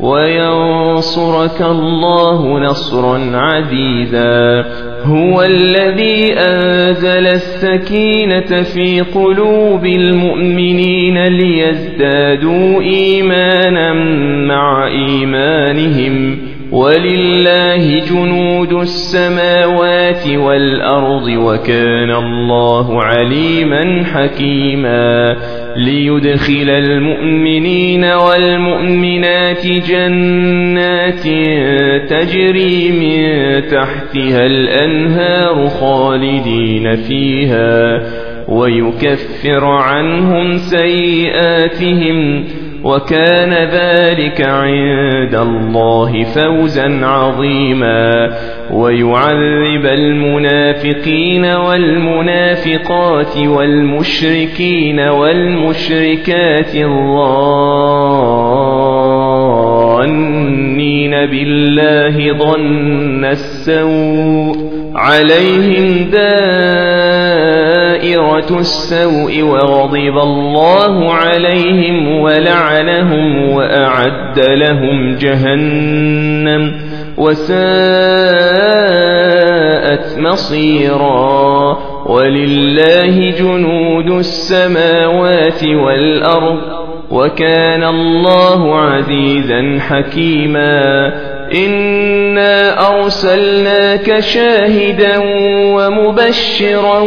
وينصرك الله نصرا عزيزا هو الذي أنزل السكينة في قلوب المؤمنين ليزدادوا إيمانا مع إيمانهم. ولله جنود السماوات والأرض وكان الله عليما حكيما ليدخل المؤمنين والمؤمنات جنات تجري من تحتها الأنهار خالدين فيها ويكفر عنهم سيئاتهم وكان ذلك عند الله فوزا عظيما. ويعذب المنافقين والمنافقات والمشركين والمشركات الظانين بالله ظن السوء عليهم السوء وغضب الله عليهم ولعنهم وأعد لهم جهنم وساءت مصيرا ولله جنود السماوات والأرض وكان الله عزيزا حكيما إنا أرسلناك شاهدا ومبشرا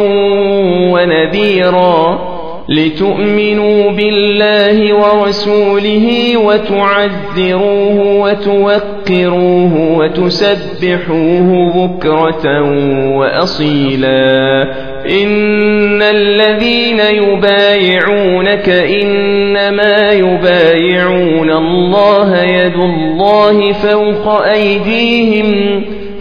ونذيرا لتؤمنوا بالله ورسوله وتعذروه وتوقروه وتسبحوه بكرة وأصيلا. إن الذين يبايعونك إنما يبايعون الله يد الله فوق أيديهم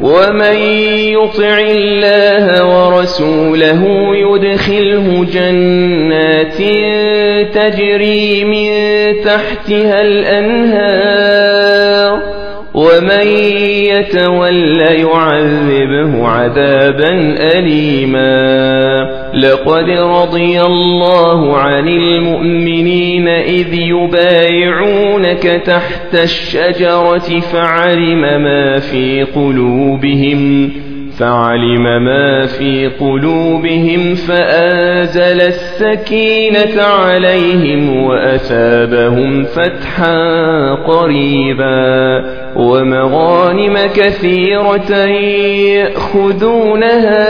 ومن يطع الله ورسوله يدخله جنات تجري من تحتها الأنهار ومن يتول يعذبه عذابا أليما. لقد رضي الله عن المؤمنين إذ يبايعونك تحت الشجرة فعلم ما في قلوبهم. فعلم ما في قلوبهم فآزل السكينة عليهم وأثابهم فتحا قريبا ومغانم كثيرة يأخذونها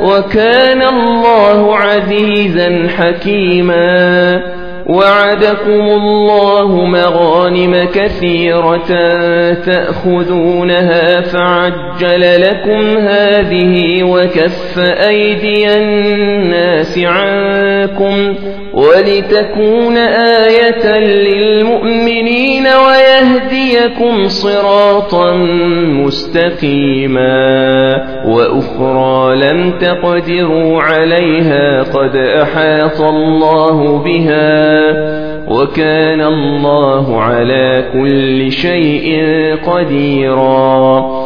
وكان الله عزيزا حكيما وعدكم الله مغانم كثيرة تأخذونها فعجل لكم هذه وكف أيدي الناس عنكم ولتكون آية للمؤمنين ويهديكم صراطا مستقيما وأخرى لم تقدروا عليها قد أحاط الله بها وكان الله على كل شيء قديرا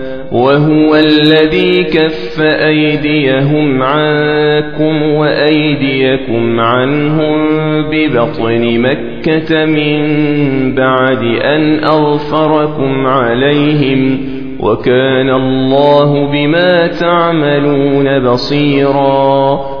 وهو الذي كف أيديهم عنكم وأيديكم عنهم ببطن مكة من بعد أن أغفركم عليهم وكان الله بما تعملون بصيرا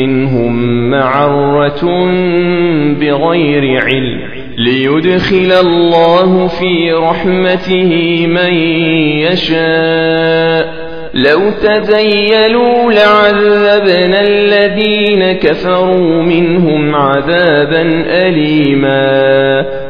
منهم معرة بغير علم ليدخل الله في رحمته من يشاء. لو تزيلوا لعذبنا الذين كفروا منهم عذابا أليما.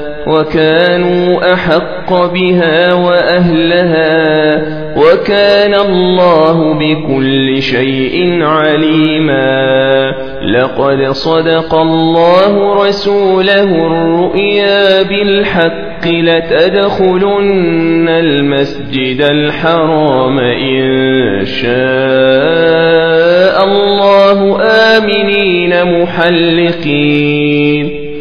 وكانوا أحق بها وأهلها وكان الله بكل شيء عليما لقد صدق الله رسوله الرؤيا بالحق لتدخلن المسجد الحرام إن شاء الله آمنين محلقين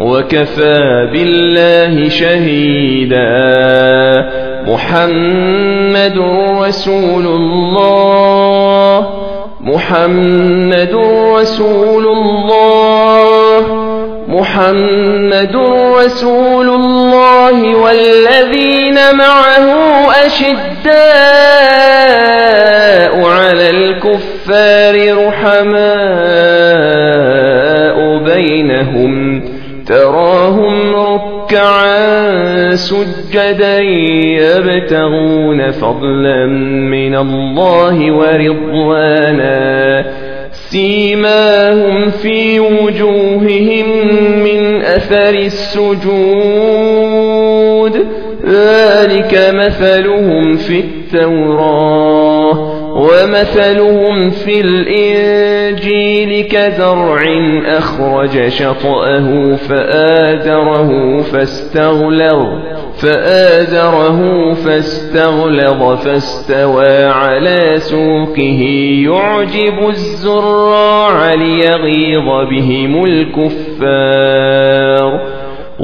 وكفى بالله شهيدا. محمد رسول الله. محمد رسول الله. محمد رسول الله والذين معه أشداء على الكفار رحماء. سجدا يبتغون فضلا من الله ورضوانا. سيماهم في وجوههم من أثر السجود. ذلك مثلهم في التوراة. ومثلهم في الإنجيل كزرع أخرج شطأه فآزره فاستغلظ فآزره فاستغلظ فاستوى على سوقه. يعجب الزراع ليغيظ بهم الكفار.